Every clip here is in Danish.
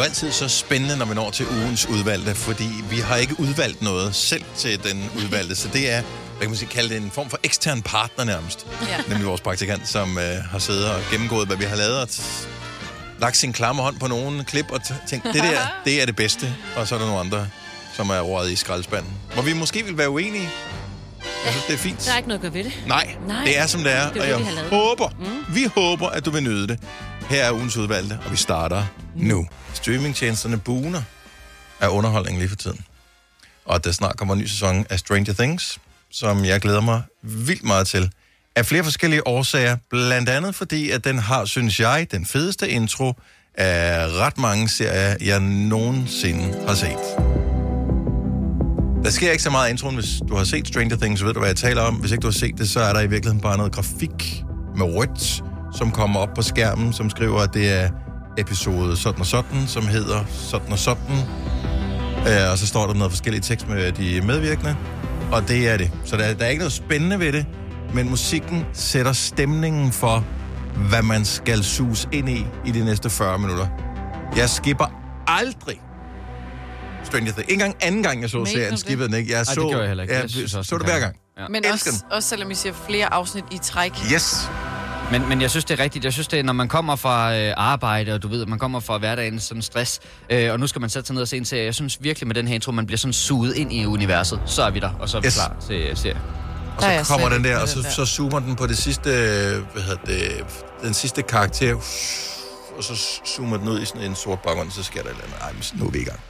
jo altid så spændende, når vi når til ugens udvalgte, fordi vi har ikke udvalgt noget selv til den udvalgte, så det er, hvad kan man sige, kalde det en form for ekstern partner nærmest. Ja. Nemlig vores praktikant, som øh, har siddet og gennemgået, hvad vi har lavet, og lagt sin klamme hånd på nogle klip og tænkt, det der, det er det bedste, og så er der nogle andre, som er røget i skraldespanden. Hvor vi måske vil være uenige. Jeg synes, det er fint. Der er ikke noget at gøre ved det. Nej, Nej. det er som det er, Det er og det, jeg håber, mm. vi håber, at du vil nyde det. Her er ugens udvalgte, og vi starter nu. Streamingtjenesterne buner af underholdning lige for tiden. Og der snart kommer en ny sæson af Stranger Things, som jeg glæder mig vildt meget til. Af flere forskellige årsager, blandt andet fordi, at den har, synes jeg, den fedeste intro af ret mange serier, jeg nogensinde har set. Der sker ikke så meget i introen, hvis du har set Stranger Things, så ved du, hvad jeg taler om. Hvis ikke du har set det, så er der i virkeligheden bare noget grafik med rødt, som kommer op på skærmen, som skriver, at det er episode sådan og sådan, som hedder sådan og sådan. Øh, og så står der noget forskellige tekst med de medvirkende, og det er det. Så der, der er ikke noget spændende ved det, men musikken sætter stemningen for, hvad man skal sus ind i i de næste 40 minutter. Jeg skipper aldrig Stranger Things. Ikke engang anden gang, jeg så Mener serien, skippede den ikke. Jeg Ej, så, det gjorde jeg heller ikke. Jeg, Jeg synes også, så det hver gang. Ja. Men også, også selvom I ser flere afsnit i træk. Yes. Men, men jeg synes, det er rigtigt. Jeg synes, det er, når man kommer fra øh, arbejde, og du ved, man kommer fra hverdagen sådan stress, øh, og nu skal man sætte sig ned og se en serie. Jeg synes virkelig med den her intro, man bliver sådan suget ind i universet. Så er vi der, og så er vi Yes. klar til øh, serie. Og så kommer den der, og så, så zoomer den på det sidste, øh, hvad hedder det, den sidste karakter, og så zoomer den ud i sådan en sort baggrund, og så sker der et eller andet. Ej, men nu er vi i gang.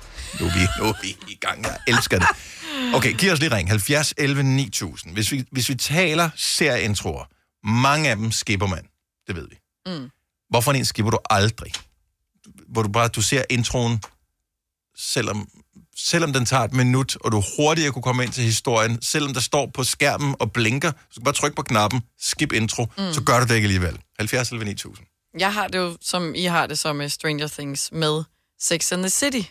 Nu er vi, nu er vi i gang. Jeg elsker det. Okay, giv os lige ring. 70 11 9000. Hvis vi, hvis vi taler serieintroer, mange af dem skipper man. Det ved vi. Mm. Hvorfor en skipper du aldrig? Hvor du bare, du ser introen, selvom, selvom den tager et minut, og du hurtigere kunne komme ind til historien, selvom der står på skærmen og blinker, så skal du bare trykke på knappen, skip intro, mm. så gør du det ikke alligevel. 70 11 9000. Jeg har det jo, som I har det som med Stranger Things, med Sex and the City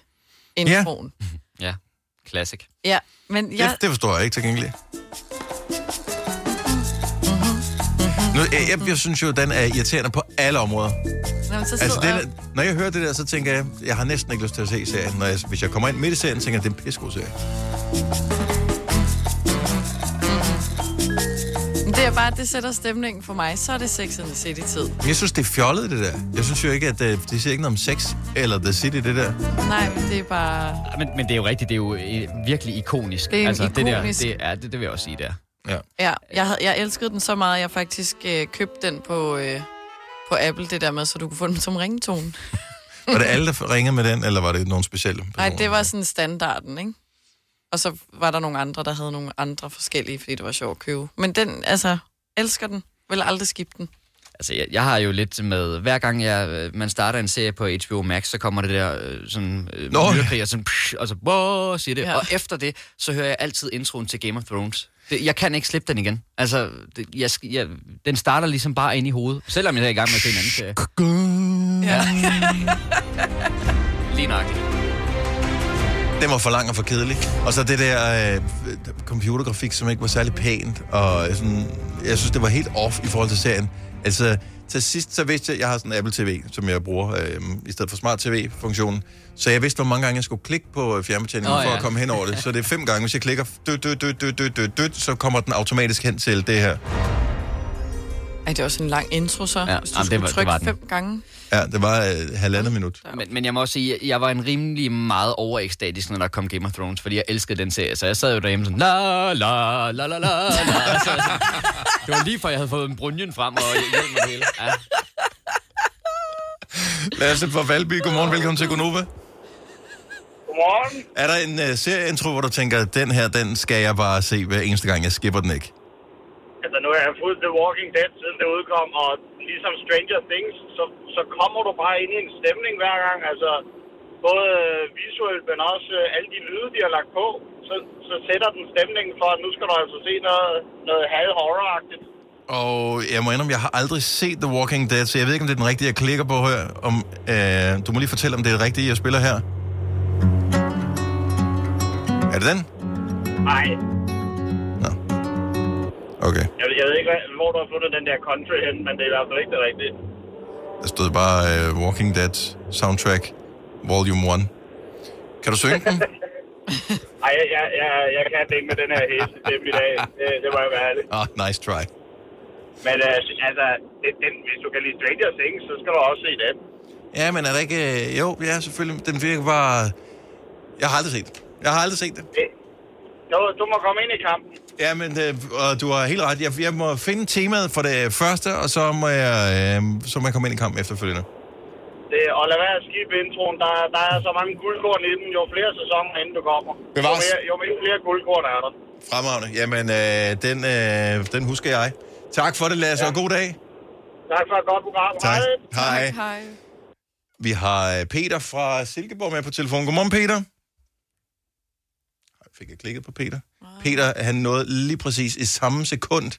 introen. Ja, classic. Ja. ja, men Ja. jeg... Det, det forstår jeg ikke til gengæld. Nu, jeg, jeg, jeg synes jo, den er irriterende på alle områder. Jamen, så Altså, det, når jeg hører det der, så tænker jeg, jeg har næsten ikke lyst til at se serien. Når jeg, hvis jeg kommer ind midt i serien, tænker jeg, det er en pissegod serie. Men det er bare, at det sætter stemningen for mig. Så er det Sex and the City-tid. Men Jeg synes, det er fjollet, det der. Jeg synes jo ikke, at det, det siger ikke noget om sex eller The City, det der. Nej, men det er bare... Men, men det er jo rigtigt, det er jo øh, virkelig ikonisk. Det er altså, Det, der, ikonisk. det, er, det, det vil jeg også sige, der. Ja. Ja, jeg, havde, jeg elskede den så meget, at jeg faktisk øh, købte den på, øh, på Apple, det der med, så du kunne få den som ringetone. Var det alle, der ringede med den, eller var det nogle specielle personer? Nej, det var sådan standarden, ikke? Og så var der nogle andre, der havde nogle andre forskellige, fordi det var sjovt at købe. Men den, altså, elsker den. Vil aldrig skifte den. Altså, jeg, jeg har jo lidt med... Hver gang jeg, øh, man starter en serie på HBO Max, så kommer det der øh, sådan... Øh, Nå, ja. myrekrig, og sådan... Psh, og så... Wow, siger det. Ja. Og efter det, så hører jeg altid introen til Game of Thrones. Det, jeg kan ikke slippe den igen. Altså, det, jeg, jeg, den starter ligesom bare ind i hovedet. Selvom jeg er i gang med at se en anden serie. Ja. Lige nok. Den var for lang og for kedelig. Og så det der øh, computergrafik, som ikke var særlig pænt. Og sådan, jeg synes, det var helt off i forhold til serien. Altså, til sidst så vidste jeg, jeg har sådan en Apple TV, som jeg bruger øh, i stedet for Smart TV-funktionen. Så jeg vidste, hvor mange gange jeg skulle klikke på øh, fjernbetjeningen Nå, for ja. at komme hen over det. Så det er fem gange. Hvis jeg klikker død, død, død, død, død, død, død, så kommer den automatisk hen til det her. Ej, det er også en lang intro, så. Ja, Hvis du jamen, det var- det trykke var den. fem gange. Ja, det var øh, halvandet minut. Men, men jeg må også sige, jeg var en rimelig meget overekstatisk, når der kom Game of Thrones, fordi jeg elskede den serie. Så jeg sad jo derhjemme sådan, la, la, la, la, la, la. Så jeg sådan, det var lige før, jeg havde fået en brunjen frem og og det hele. Ja. Lasse fra Valby, godmorgen, velkommen til Gonova. Godmorgen. Er der en uh, serieintro, hvor du tænker, den her, den skal jeg bare se hver eneste gang, jeg skipper den ikke? Altså, nu har jeg fulgt The Walking Dead, siden det udkom, og ligesom Stranger Things, så, så kommer du bare ind i en stemning hver gang. Altså, både øh, visuelt, men også øh, alle de lyde, de har lagt på, så, så sætter den stemningen for, at nu skal du altså se noget, noget halv horroragtigt. Og jeg må indrømme, jeg har aldrig set The Walking Dead, så jeg ved ikke, om det er den rigtige, jeg klikker på her. Om, øh, du må lige fortælle, om det er det rigtige, jeg spiller her. Er det den? Nej. Okay. jeg, jeg ved ikke, hvor du har fundet den der country hen, men det er i hvert fald ikke det rigtige. Der stod bare øh, Walking Dead soundtrack. Volume 1. Kan du synge den? Ej, jeg, jeg, jeg, jeg kan det ikke med den her heste stemme i dag. Det, det må jeg være ærlig. Ah, nice try. Men øh, altså, det, den, hvis du kan lide Stranger Things, så skal du også se den. Ja, men er der ikke... øh, Jo, ja, selvfølgelig. Den virker bare... Jeg har aldrig set det. Jeg har aldrig set det. det du, du må komme ind i kampen. Ja, men øh, og du har helt ret. Jeg, jeg må finde temaet for det første, og så må jeg, øh, så må jeg komme ind i kampen efterfølgende. Det, og lad være at skibe introen. Der, der er så mange guldkorn i den. Jo flere sæsoner, inden du kommer. Jo, mere, jo mere flere guldkorn er der. Fremragende. Jamen, øh, den, øh, den husker jeg. Tak for det, Lasse, ja. og god dag. Tak for et godt program. Tak. Hej. Hej. Hej. Vi har øh, Peter fra Silkeborg med på telefon. Godmorgen, Peter. Fik jeg klikket på Peter? Peter, han nåede lige præcis i samme sekund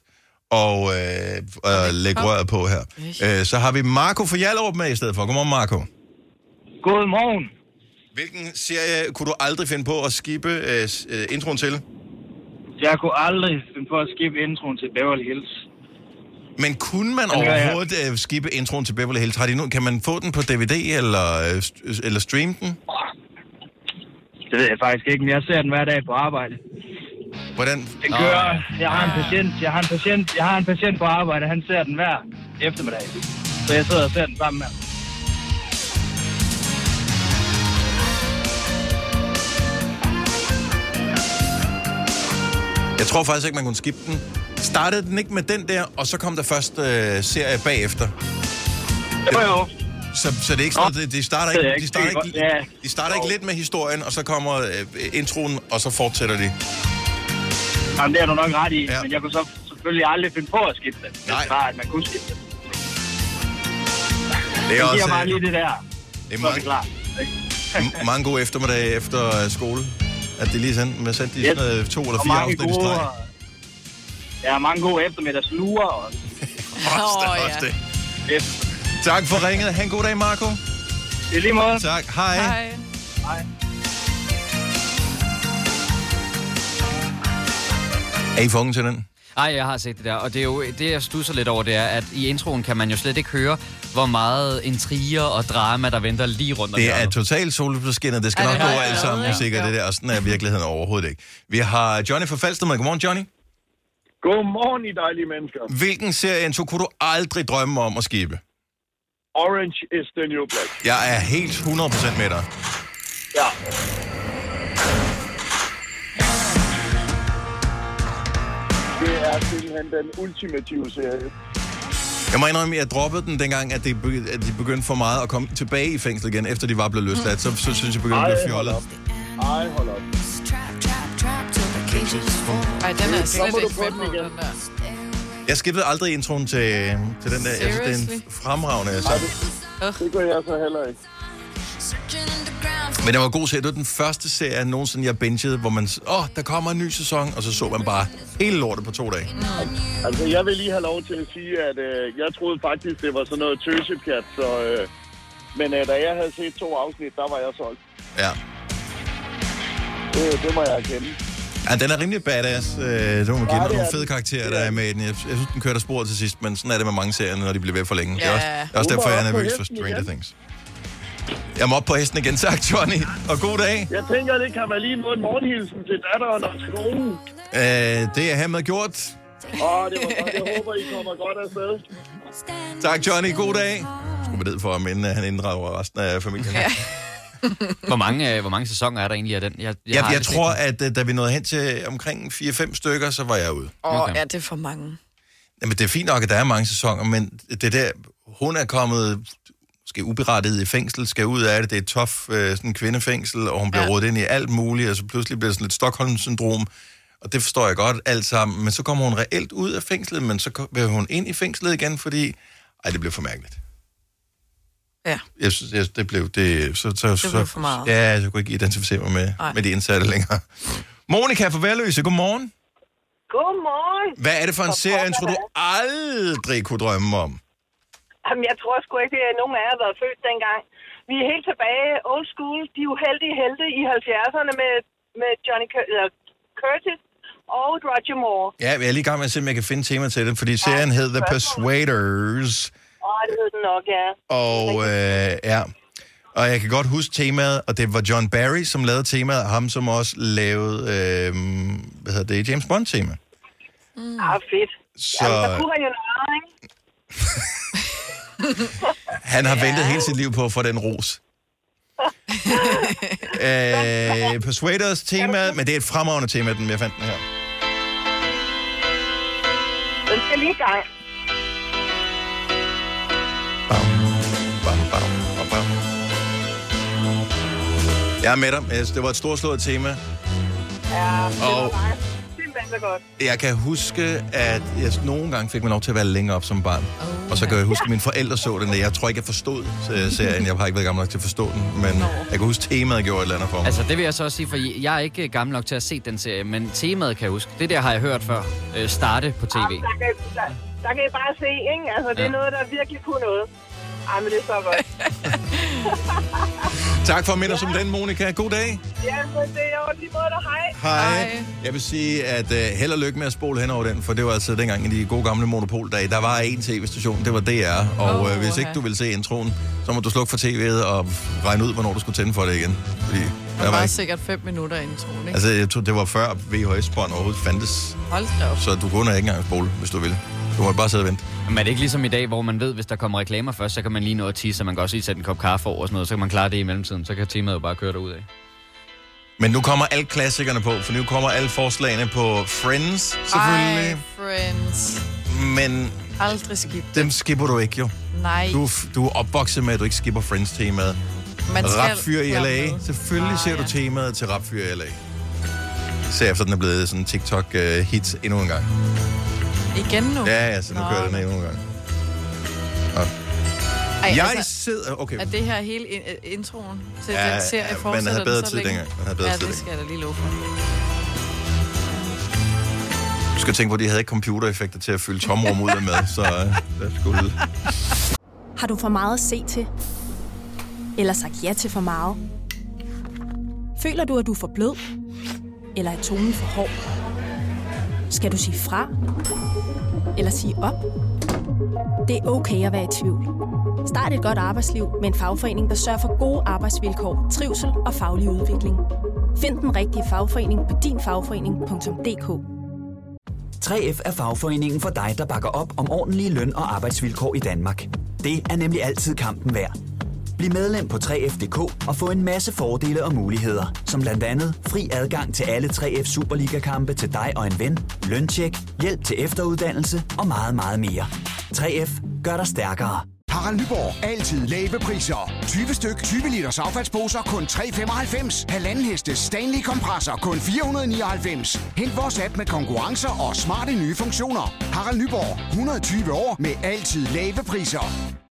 og, øh, at lægge røret på her. Øh, så har vi Marco fra Hjallerup med i stedet for. Godmorgen, Marco. Godmorgen. Hvilken serie kunne du aldrig finde på at skippe øh, øh, introen til? Jeg kunne aldrig finde på at skibe introen til Beverly Hills. Men kunne man overhovedet øh, skippe introen til Beverly Hills? Har de nu, kan man få den på DVD eller, øh, eller streame den? Det ved jeg faktisk ikke, men jeg ser den hver dag på arbejde. Hvordan? Den kører. Jeg har en patient, jeg har en patient, jeg har en patient på arbejde, han ser den hver eftermiddag. Så jeg sidder og ser den sammen med ham. Jeg tror faktisk ikke, man kunne skippe den. Startede den ikke med den der, og så kom der først øh, serie bagefter? Jo, jo. Så, så det er ikke sådan, noget, de, starter Det ikke, de starter Det ikke, de starter ikke lidt med historien, og så kommer øh, introen, og så fortsætter de. Jamen, det er du nok ret i, Ja. men jeg kunne så selvfølgelig aldrig finde på at skifte den. Nej. Det var, at man kunne skifte den. Det er Det også giver bare øh, lige det der, det er så er mange, klar. mange gode eftermiddage efter øh, skole, at det lige sendte, med sendt de Yes. sådan, noget, to eller Og fire mange afsnit i streg. ja, mange gode eftermiddagslurer også. Også det, Åh, også ja. det. Efter. Tak for ringet. Ha' en god dag, Marco. I lige måde. Tak. Hej. Hej. Hej. Er I unge til den? Ej, jeg har set det der, og det er jo det, jeg stusser lidt over, det er, at i introen kan man jo slet ikke høre, hvor meget intriger og drama, der venter lige rundt om Det er totalt solskinnet. Det skal nok gå alt sammen, ikke? sikkert det der. Og sådan er virkeligheden overhovedet ikke. Vi har Johnny fra Falster med. Godmorgen, Johnny. Godmorgen, I dejlige mennesker. Hvilken serie intro kunne du aldrig drømme om at skibe? Orange is the new black. Jeg er helt 100% med dig. Ja. Er simpelthen den ultimative serie. Jeg må indrømme, at jeg droppede den dengang, at, begy- at de begyndte for meget at komme tilbage i fængsel igen, efter de var blevet løsladt. Så, så synes jeg, begyndte at blive Ej, hold fjollet. op. Ej, hold op. Ej, den er slet ikke få med den på, igen. den der. Jeg skippede aldrig introen til, til den der. Jeg synes, det er en fremragende sang. Det gør jeg så heller ikke. Men det var en god serie. Det var den første serie, nogensinde jeg bingede, hvor man... Åh, oh, der kommer en ny sæson, og så så man bare hele lortet på to dage. Altså, jeg vil lige have lov til at sige, at øh, jeg troede faktisk, det var sådan noget tøsepjat, så... Øh, men øh, da jeg havde set to afsnit, der var jeg solgt. Ja. Det, det må jeg erkende. Ja, den er rimelig badass. Øh, det må man give Ja, ja, nogle fede karakterer, der er med i den. Jeg, jeg synes, den kørte af sporet til sidst, men sådan er det med mange serier, når de bliver ved for længe. Det er også, Ja. det er også derfor, jeg er nervøs for Stranger. Things. Jeg må op på hesten igen, tak Johnny. Og god dag. Jeg tænker, det kan være lige noget en morgenhilsen til datteren og til konen. Øh, det er hermed gjort. Åh, det var godt. Jeg håber, I kommer godt afsted. Tak Johnny, god dag. Skulle man ned for ham, inden han inddrager resten af familien. Ja. Hvor mange, øh, hvor mange sæsoner er der egentlig af den? Jeg, jeg, Jeg, jeg tror, den. at øh, da vi nåede hen til omkring 4-5 stykker, så var jeg ude. Åh, Okay. ja, det er for mange. Jamen, det er fint nok, at der er mange sæsoner, men det der, hun er kommet måske uberettiget i fængsel, skal ud af det, det er et tof øh, sådan kvindefængsel, og hun bliver ja. Rådet ind i alt muligt, og så pludselig bliver det sådan lidt Stockholm-syndrom, og det forstår jeg godt alt sammen, men så kommer hun reelt ud af fængslet, men så vil hun ind i fængslet igen, fordi, ej, det blev for mærkeligt. Ja. Jeg synes, jeg, det blev, det, så, så, Det så, blev for meget. Ja, jeg kunne ikke identificere mig med, med de indsatte længere. Monika fra Værløse, godmorgen. Godmorgen. Hvad er det for en For serie, du aldrig kunne drømme om? Jamen, jeg tror sgu ikke, at nogen af jer har været født dengang. Vi er helt tilbage old school. De uheldige helte i 70'erne med, med Johnny Cur- eller Curtis og Roger Moore. Ja, jeg er lige i gang med at se, om jeg kan finde tema til det, fordi serien hed The. Persuaders, Åh, det hed den nok, ja. og øh, ja. Og jeg kan godt huske temaet, og det var John Barry, som lavede temaet, og ham som også lavede, øh, hvad hedder det, James Bond-tema. Mm. Ah, fedt. Så Jamen, der kunne han jo noget, ikke? han har ventet hele sit liv på at få den ros. øh, Persuaders tema, men det er et fremragende tema, den jeg fandt den her. Den skal lige i gang. Bam, bam, bam, bam, bam. Jeg er med dig. Det var et storslået tema. Ja, det Og- var simpelthen så godt. Jeg kan huske, at jeg nogle gange fik man lov til at være længere op som barn. Og så kan jeg huske, at mine forældre så den. Jeg tror ikke, jeg forstod øh, serien. Jeg har ikke været gammel nok til at forstå den. Men jeg kan huske, temaet gjorde et eller andet for mig. Altså, det vil jeg så også sige, for jeg er ikke gammel nok til at se den serie, men temaet kan jeg huske. Det der har jeg hørt før øh, starte på tv. Jamen, der, kan, der, der kan I bare se, ikke? Altså, det er Ja. noget, der virkelig kunne noget. Ej, men det er så godt. Tak for at minde os om den, Monika. God dag. ja, men det er jo lige måde, der hej. Hej. Jeg vil sige, at uh, held og lykke med at spole hen over den, for det var altså dengang i de gode gamle monopoldage. Der var én tv-station, det var DR, og Åh, uh, hvis ikke ja. du vil se introen, så må du slukke for tv'et og regne ud, hvornår du skulle tænde for det igen. Fordi Det der var var ikke... sikkert fem minutter introen, ikke? Altså, jeg tror, det var før VHS-bånd overhovedet fandtes, Hold da op. så du kunne ikke engang spole, hvis du ville. Du må bare sidde og vente. Men er det ikke ligesom i dag, hvor man ved, hvis der kommer reklamer først, så kan man lige nå at tisse, så man kan også lige sætte en kop kaffe over og sådan noget, så kan man klare det i mellemtiden. Så kan temaet jo bare køre derud af. Men nu kommer alle klassikerne på, for nu kommer alle forslagene på Friends, selvfølgelig. Ej, friends. Men Aldrig skib. dem skipper du ikke, jo. Nej, Du, du er opvokset med, at du ikke skipper Friends-temaet. man skal Rapfyr i LA. Selvfølgelig Ah, ser du ja. temaet til Rapfyr i LA. Især efter den er blevet sådan en TikTok-hit endnu en gang. Igen nu? Ja, ja, så nu Nå, kører den endnu en gang. Ej, Jeg altså, sidder... Okay. er det her hele in- øh, introen til Ja, den serie ja, man fortsætter havde bedre tid længe? dengang. Man havde bedre ja, tid det skal jeg da lige love for. Du skal tænke på, at de havde ikke computereffekter til at fylde tomrum ud med, så øh, der skulle... Har du for meget at se til? Eller sagt ja til for meget? Føler du, at du er for blød? Eller er tonen for hård? Skal du sige fra? Eller sige op? Det er okay at være i tvivl. Start et godt arbejdsliv med en fagforening, der sørger for gode arbejdsvilkår, trivsel og faglig udvikling. Find den rigtige fagforening på dinfagforening.dk 3F er fagforeningen for dig, der bakker op om ordentlige løn- og arbejdsvilkår i Danmark. Det er nemlig altid kampen værd. Bliv medlem på 3F.dk og få en masse fordele og muligheder, som blandt andet fri adgang til alle 3F Superliga-kampe til dig og en ven, løntjek, hjælp til efteruddannelse og meget, meget mere. 3F gør dig stærkere. Harald Nyborg. Altid lave priser. 20 styk, 20 liters affaldsposer kun 3,95. Halvanden heste Stanley kompresser kun 499. Hent vores app med konkurrencer og smarte nye funktioner. Harald Nyborg. 120 år med altid lave priser.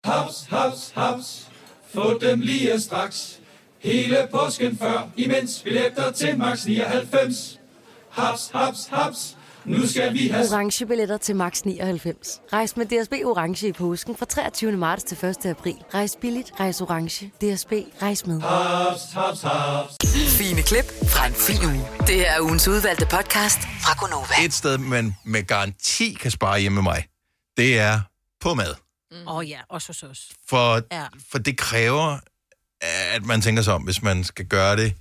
Haps, haps, haps. Få dem lige straks. Hele påsken før, imens billetter til max 99. Haps, haps, haps. Nu skal vi have orange billetter til max 99. Rejs med DSB orange i påsken fra 23. marts til 1. april. Rejs billigt, rejs orange. DSB rejs med. haps, haps, haps. Fine klip fra en fin uge. Det her er ugens udvalgte podcast fra Gonova. Et sted, man med garanti kan spare hjemme med mig, det er på mad. Åh oh, ja, også hos os. For, Ja. for det kræver, at man tænker sig om, hvis man skal gøre det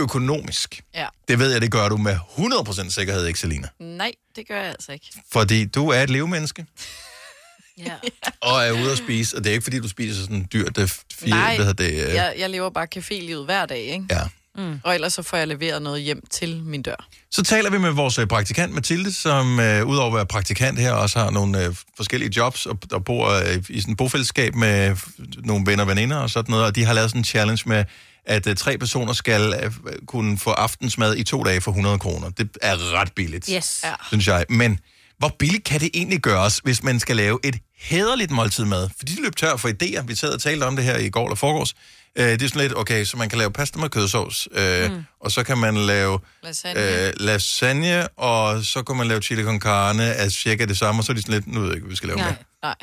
økonomisk. Ja. Det ved jeg, det gør du med 100% sikkerhed, ikke Selina? Nej, det gør jeg altså ikke. Fordi du er et levemenneske, Ja. og er ude at spise, og det er ikke, fordi du spiser sådan dyrt, det er fire, Nej, hvad det, øh, jeg, jeg lever bare cafélivet hver dag, ikke? Ja. Mm. Og ellers så får jeg leveret noget hjem til min dør. Så taler vi med vores øh, praktikant Mathilde, som øh, udover at være praktikant her, også har nogle øh, forskellige jobs og, og bor øh, i sådan et bofællesskab med nogle venner og veninder og sådan noget, og de har lavet sådan en challenge med, at øh, tre personer skal øh, kunne få aftensmad i to dage for 100 kroner. Det er ret billigt, Yes. Synes jeg. Men hvor billigt kan det egentlig gøres, hvis man skal lave et hederligt måltid mad? Fordi de løb tør for idéer. Vi sad og talte om det her i går eller forgårs. Øh, det er sådan lidt, okay, så man kan lave pasta med kødsovs, øh, mm. og så kan man lave Lasagne. øh, lasagne, og så kan man lave chili con carne af cirka det samme, og så er de sådan lidt, nu ved jeg ikke, hvad vi skal lave Nej. med. Nej.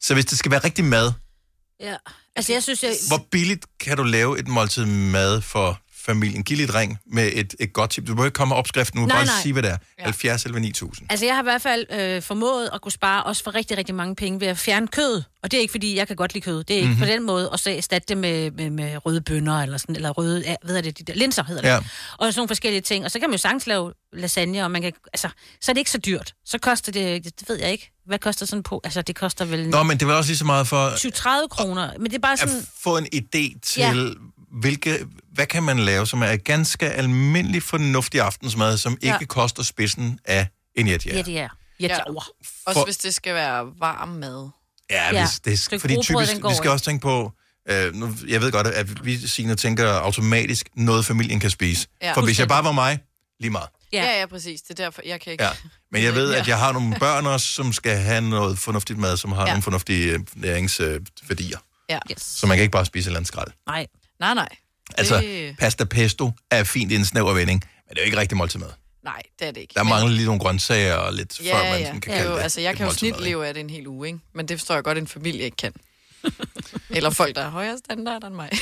Så hvis det skal være rigtig mad, Ja. Altså, jeg synes, jeg... hvor billigt kan du lave et måltid mad for familien. Giv lidt ring med et, et godt tip. Du behøver ikke komme med opskriften nu, Nej, bare nej. sige, hvad det er. Ja. 70 eller 9000. Altså, jeg har i hvert fald øh, formået at kunne spare også for rigtig, rigtig mange penge ved at fjerne kød. Og det er ikke, fordi jeg kan godt lide kød. Det er ikke Mhm. mm-hmm. på den måde. Og så erstatte det med, med, med røde bønner, eller, sådan, eller røde, ja, hvad er det, de der, linser hedder det. Ja. Og sådan nogle forskellige ting. Og så kan man jo sagtens lave lasagne, og man kan, altså, så er det ikke så dyrt. Så koster det, det ved jeg ikke, hvad koster sådan på? Altså, det koster vel Nå, men det var også lige så meget for 20-30 kroner. Men det er bare sådan... at få en idé til, Ja. Hvilke, hvad kan man lave, som er ganske almindelig fornuftig aftensmad, som Ja. ikke koster spidsen af en jetjager. Ja, det er. Ja. Også hvis det skal være varm mad. Ja, Ja. hvis det, Stykke fordi typisk, vi skal også tænke på, øh, nu, jeg ved godt, at vi Signe, tænker automatisk noget, familien kan spise. Ja. For hvis jeg bare var mig, lige meget. Ja, ja, ja præcis. Det er derfor, jeg kan ikke... Ja. Men jeg ved, at jeg har nogle børn også, som skal have noget fornuftigt mad, som har Ja. ja. nogle fornuftige øh, næringsværdier. Ja. Yes. Så man kan ikke bare spise et eller andet skrald. Nej. Nej, nej. Altså, Det- pasta pesto er fint i en snæver vending, men det er jo ikke rigtig måltid mad. Nej, det er det ikke. Der mangler lige nogle grøntsager og lidt, Ja, før man ja. sådan kan ja, kalde jo, det altså, jeg kan jo snit leve af det en hel uge, ikke? Men det forstår jeg godt, at en familie ikke kan. Eller folk, der har højere standard end mig.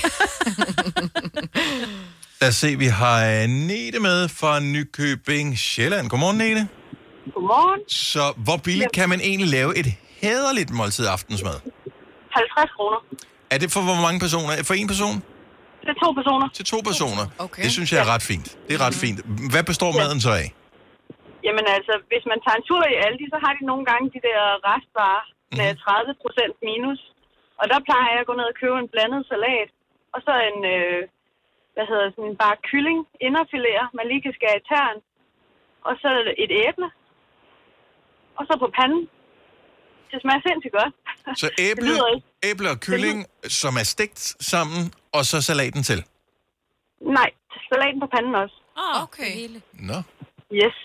Lad os se, vi har Nete med fra Nykøbing Sjælland. Godmorgen, Nete. Godmorgen. Så hvor billigt kan man egentlig lave et hæderligt måltid aftensmad? 50 kroner. Er det for hvor mange personer? For en person? Til to personer. Til to personer? Okay. Det synes jeg er ret fint. Det er ret fint. Hvad består Ja. maden så af? Jamen altså, hvis man tager en tur i Aldi, så har de nogle gange de der restvarer med 30 procent minus. Og der plejer jeg at gå ned og købe en blandet salat. Og så en, øh, hvad hedder sådan en bare kylling, inderfiléer, man lige kan skære i tern. Og så et æble. Og så på panden. Det smager sindssygt godt. Så æble, æble og kylling, som er stegt sammen, og så salaten til. Nej, salaten på panden også. Oh, okay. Nå. Yes.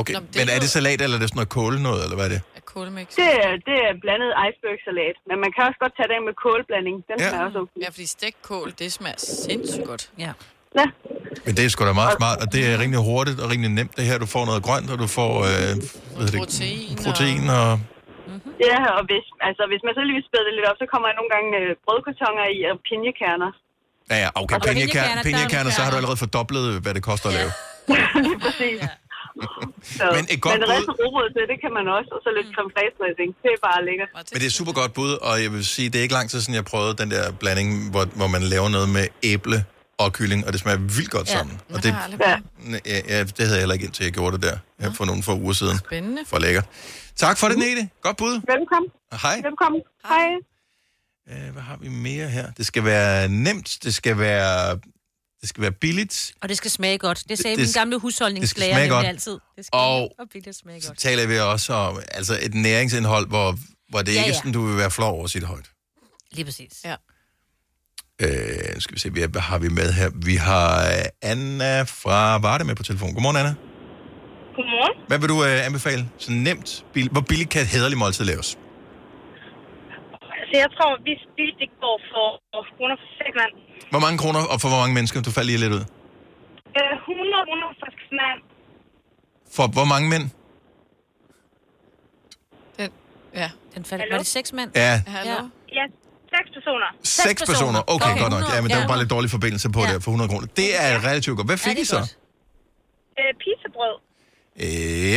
Okay, Nå, men, men er det salat, eller er det sådan noget kåle noget, eller hvad er det? Kålemix. Det er, det er blandet iceberg-salat. Men man kan også godt tage det med kålblanding. Den Ja. smager også okay. Ja, fordi stegt kål, det smager sindssygt godt. Ja. Men det er sgu da meget smart, og det er rimelig hurtigt og rimelig nemt det her. Du får noget grønt, og du får øh, hvad hedder det? Protein. protein og... Ja, og hvis, altså, hvis man så lige vil spæde det lidt op, så kommer der nogle gange øh, brødkartoner i og pinjekerner. Ja, ja, okay. Pinjekerner, pinjekerner, så har du er allerede fordoblet, hvad det koster at lave. lige præcis. Så, Men et godt men bud- til, det kan man også, og så lidt creme fraiche dressing. Det er bare lækkert. Men det er super godt bud, og jeg vil sige, det er ikke lang tid siden, jeg prøvede den der blanding, hvor, hvor man laver noget med æble og kylling, og det smager vildt godt sammen. Og det, Ja. ja, ja, det havde jeg heller ikke indtil jeg gjorde det der her for nogle få uger siden. Spændende. For lækkert. Tak for det, Nete. Godt bud. Velkommen. Hej. Velkommen. Hej. Øh, hvad har vi mere her? Det skal være nemt, det skal være, det skal være billigt, Og det skal smage godt. Det sagde Det- min gamle det skal husholdningslærer smage nemlig godt. altid. Det skal Og- og billigt smage så godt. taler vi også om altså et næringsindhold, hvor, hvor det Ja, ikke er ja. sådan, du vil være flov over det højt. Lige præcis. Ja. Øh, skal vi se, hvad har vi med her? Vi har øh, Anna fra Varde med på telefon. Godmorgen, Anna. Godmorgen. Hvad vil du øh, anbefale? Så nemt. Bil- hvor billigt kan et hederligt måltid laves? Altså, jeg tror, vi spiste i går for kroner for seks mand. Hvor mange kroner, og for hvor mange mennesker? Du faldt lige lidt ud. Øh, 100 kroner for seks mand. For hvor mange mænd? Den, ja. Den faldt. Var det seks mand? Ja. Hallo? Ja, seks personer. Seks personer. Okay, okay, godt nok. Ja, men der var bare lidt dårlig forbindelse på Ja. ja. der for 100 kroner. Det er relativt godt. Hvad fik I så? Øh, pizzabrød.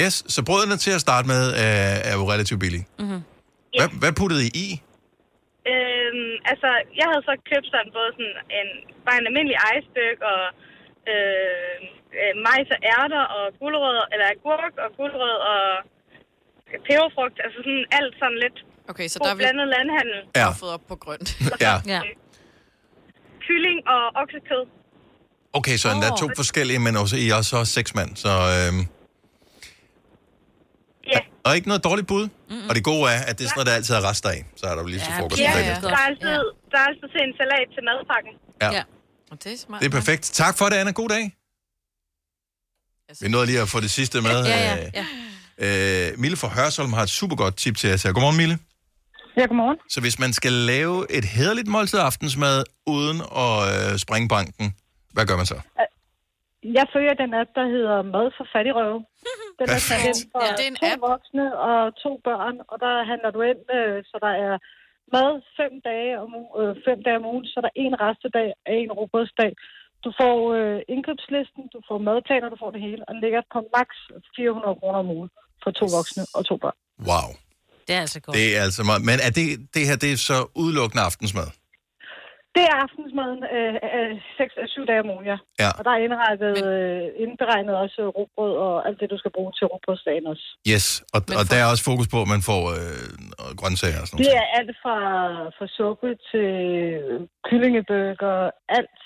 Yes, så brødene til at starte med er, er jo relativt billige. Mm-hmm. Hvad, hvad puttede I i? Øhm, altså, jeg havde så købt sådan både sådan en, bare en almindelig iceberg og øh, øh, majs og ærter og gulerødder, eller agurk og gulerød og peberfrugt. Altså sådan alt sådan lidt Okay, så der er vi blandet landhandel. Ja. fået op på grønt. ja. ja. Kylling og oksekød. Okay, så endda to forskellige, men også I er også seks mand, så... Øhm, Ja. og ikke noget dårligt bud. Mm-hmm. Og det gode er, at det er sådan noget, der altid er rester af. Så er der jo lige til frokost. Ja, Ja, ja. Der, er altid, der er altid til en salat til madpakken. Ja. ja. Og det er smart. Det er perfekt. Tak for det, Anna. God dag. Vi nåede lige at få det sidste med. Ja, ja, ja. Øh, Mille fra Hørsholm har et super godt tip til her. Godmorgen, Mille. Ja, godmorgen. Så hvis man skal lave et hederligt måltid aftensmad uden at øh, springe banken, hvad gør man så? Jeg følger den app, der hedder Mad for fattigrøve. Den er sat ind for Ja, det er en to app. voksne og to børn, og der handler du ind, øh, så der er mad fem dage om, øh, fem dage om ugen, så der er en restedag og en robrødsdag. Du får øh, indkøbslisten, du får madplaner, du får det hele, og den ligger på maks 400 kroner om ugen for to voksne og to børn. Wow. Det er altså godt. Det er altså meget. Men er det, det her, det er så udelukkende aftensmad? Det er aftensmaden øh, øh, 6-7 dage om ugen, ja. Ja. Og der er indrettet, øh, indberegnet også råbrød og alt det, du skal bruge til råbrødsdagen også. Yes, og, og der er også fokus på, at man får øh, grøntsager og sådan Det noget. er alt fra, fra suppe til kyllingebøger, alt.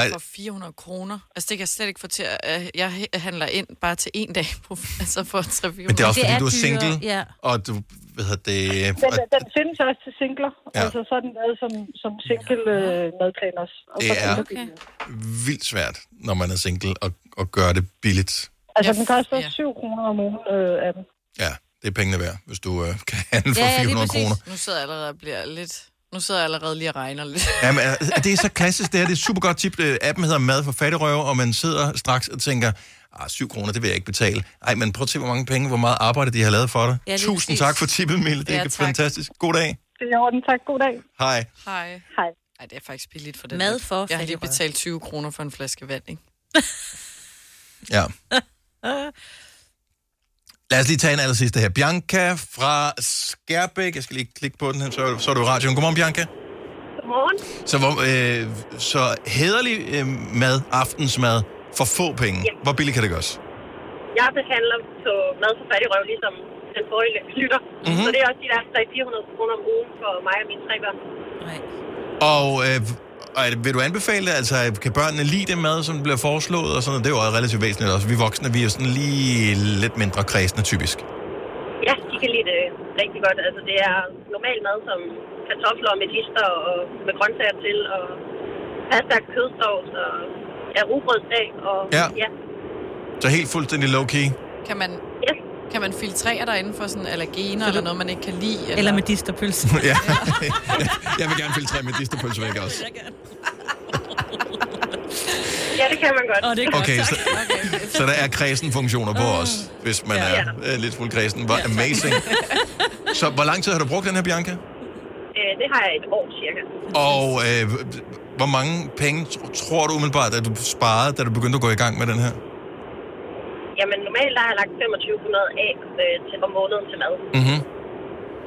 Men for 400 kroner. Altså, det kan jeg slet ikke få til. at- Jeg handler ind bare til en dag på, altså for 3 400 Men det er også, fordi du er single, Ja. og du, hvad hedder det... Den, den findes også til singler. Ja. Ja. Altså så er den lavet som, som single øh, madplan også. Og Det så er- okay. vildt svært, når man er single, at, at gøre det billigt. Altså den koster 7 kroner om ugen øh, af dem. Ja, det er pengene værd, hvis du øh, kan handle for Ja, ja, lige 400 præcis. kroner. Nu sidder jeg allerede og bliver lidt... Nu sidder jeg allerede lige og regner lidt. Jamen, er- det er så klassisk, det her. Det er et super godt tip. Øh, Appen hedder Mad for Fattigrøve, og man sidder straks og tænker, ah, 7 kroner, det vil jeg ikke betale. Ej, men prøv at se, hvor mange penge, hvor meget arbejde de har lavet for dig. Ja, Tusind præcis. tak for tippet, Mille. Det er Ja, tak. fantastisk. God dag. Det er orden. Tak. God dag. Hej. Hej. Hej. Ej, det er faktisk billigt for den. Mad for Jeg har lige betalt 20 kroner for en flaske vand, ikke? Ja. Lad os lige tage en aller sidste her. Bianca fra Skærbæk. Jeg skal lige klikke på den her, så, så er du i radioen. Godmorgen, Bianca. Godmorgen. Så, hvor, øh, så hederlig øh, mad, aftensmad, for få penge. Ja. Hvor billigt kan det gøres? Jeg behandler på mad for fattig røv, ligesom den forrige lytter. Mhm. Mm-hmm. Så det er også de der 300-400 kroner om ugen for mig og mine tre børn. Og, øh, og er det- vil du anbefale det? Altså, kan børnene lide det mad, som bliver foreslået? Og sådan noget? Det er jo relativt væsentligt også. Vi voksne, vi er jo sådan lige lidt mindre kredsende, typisk. Ja, de kan lide det rigtig godt. Altså, det er normal mad som kartofler og medister og med grøntsager til, og pasta, kødsovs og ja, rugbrødsdag. Og, Ja. ja. Så helt fuldstændig low-key. Kan man, kan man filtrere derinde for sådan allergener, eller noget, man ikke kan lide? Eller, eller med disterpølse. ja. Jeg vil gerne filtrere med disterpølse væk også. ja, det kan man godt. Oh, det er Okay, så, så der er kredsen-funktioner på os, hvis man Ja. er øh, lidt fuld kredsen. Hvor amazing. Så hvor lang tid har du brugt den her, Bianca? Øh, det har jeg et år cirka. Og øh, hvor mange penge tr- tror du umiddelbart, at du sparede, da du begyndte at gå i gang med den her? Jamen, normalt der har jeg lagt 2500 af øh, til, om måneden til mad. Mm-hmm.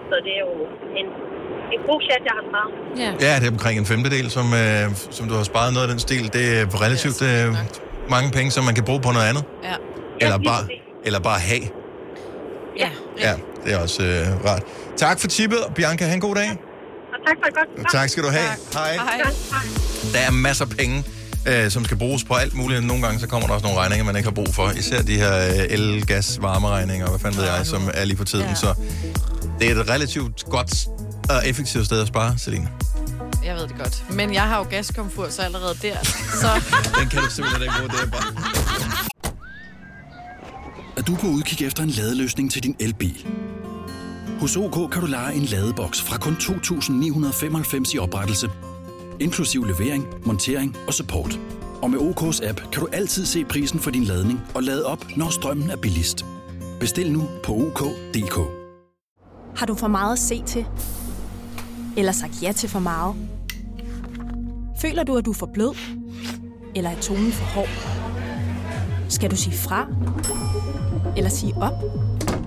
Så det er jo en, en god chat, jeg har sparet. Ja. Ja, det er omkring en femtedel, som, øh, som du har sparet noget af den stil. Det er relativt øh, mange penge, som man kan bruge på noget andet. Ja. Eller bare, eller bare have. Ja. Ja, det er også øh, rart. Tak for tippet, Bianca. Ha' en god dag. Og tak for et godt. Tak skal du have. Hej. Hej. Der er masser af penge, øh, som skal bruges på alt muligt. Nogle gange så kommer der også nogle regninger, man ikke har brug for. Især de her øh, el, gas, varmeregninger, hvad fanden ved jeg, som er lige på tiden. Ja. Så det er et relativt godt og effektivt sted at spare, Selina. Jeg ved det godt. Men jeg har jo gaskomfur, så allerede der. Så Den kan du simpelthen ikke bruge, det er bare... Er du på udkig efter en ladeløsning til din elbil? Hos OK kan du lege en ladeboks fra kun 2.995 i oprettelse, inklusiv levering, montering og support. Og med OK's app kan du altid se prisen for din ladning og lade op, når strømmen er billigst. Bestil nu på OK.dk. Har du for meget at se til? Eller sagt ja til for meget? Føler du, at du er for blød? Eller er tonen for hård? Skal du sige fra? Eller sige op?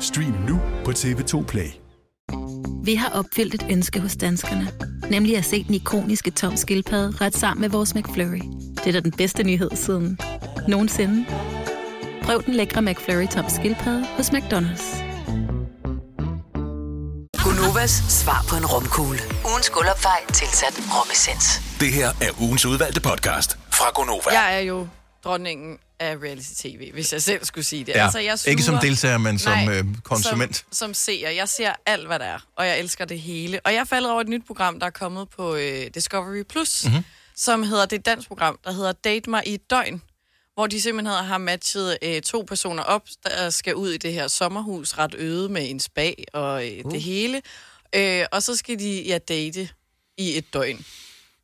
Stream nu på TV2 Play. Vi har opfyldt et ønske hos danskerne. Nemlig at se den ikoniske tom skildpadde ret sammen med vores McFlurry. Det er da den bedste nyhed siden nogensinde. Prøv den lækre McFlurry tom skildpadde hos McDonald's. Gunovas svar på en romkugle. Ugens guldopfej tilsat romessens. Det her er ugens udvalgte podcast fra Gonova. jeg er jo dronningen af reality-tv, hvis jeg selv skulle sige det. Ja. Altså, jeg Ikke som sluger- deltager, men som, Nej, øh, konsument. Som, som seer. Jeg ser alt, hvad der er, og jeg elsker det hele. Og jeg faldet over et nyt program, der er kommet på øh, Discovery+, Mhm. mm-hmm. som hedder, det er et dansk program, der hedder Date mig i et døgn, hvor de simpelthen har matchet øh, to personer op, der skal ud i det her sommerhus, ret øde med en spa og øh, uh. det hele. Øh, og så skal de ja, date i et døgn.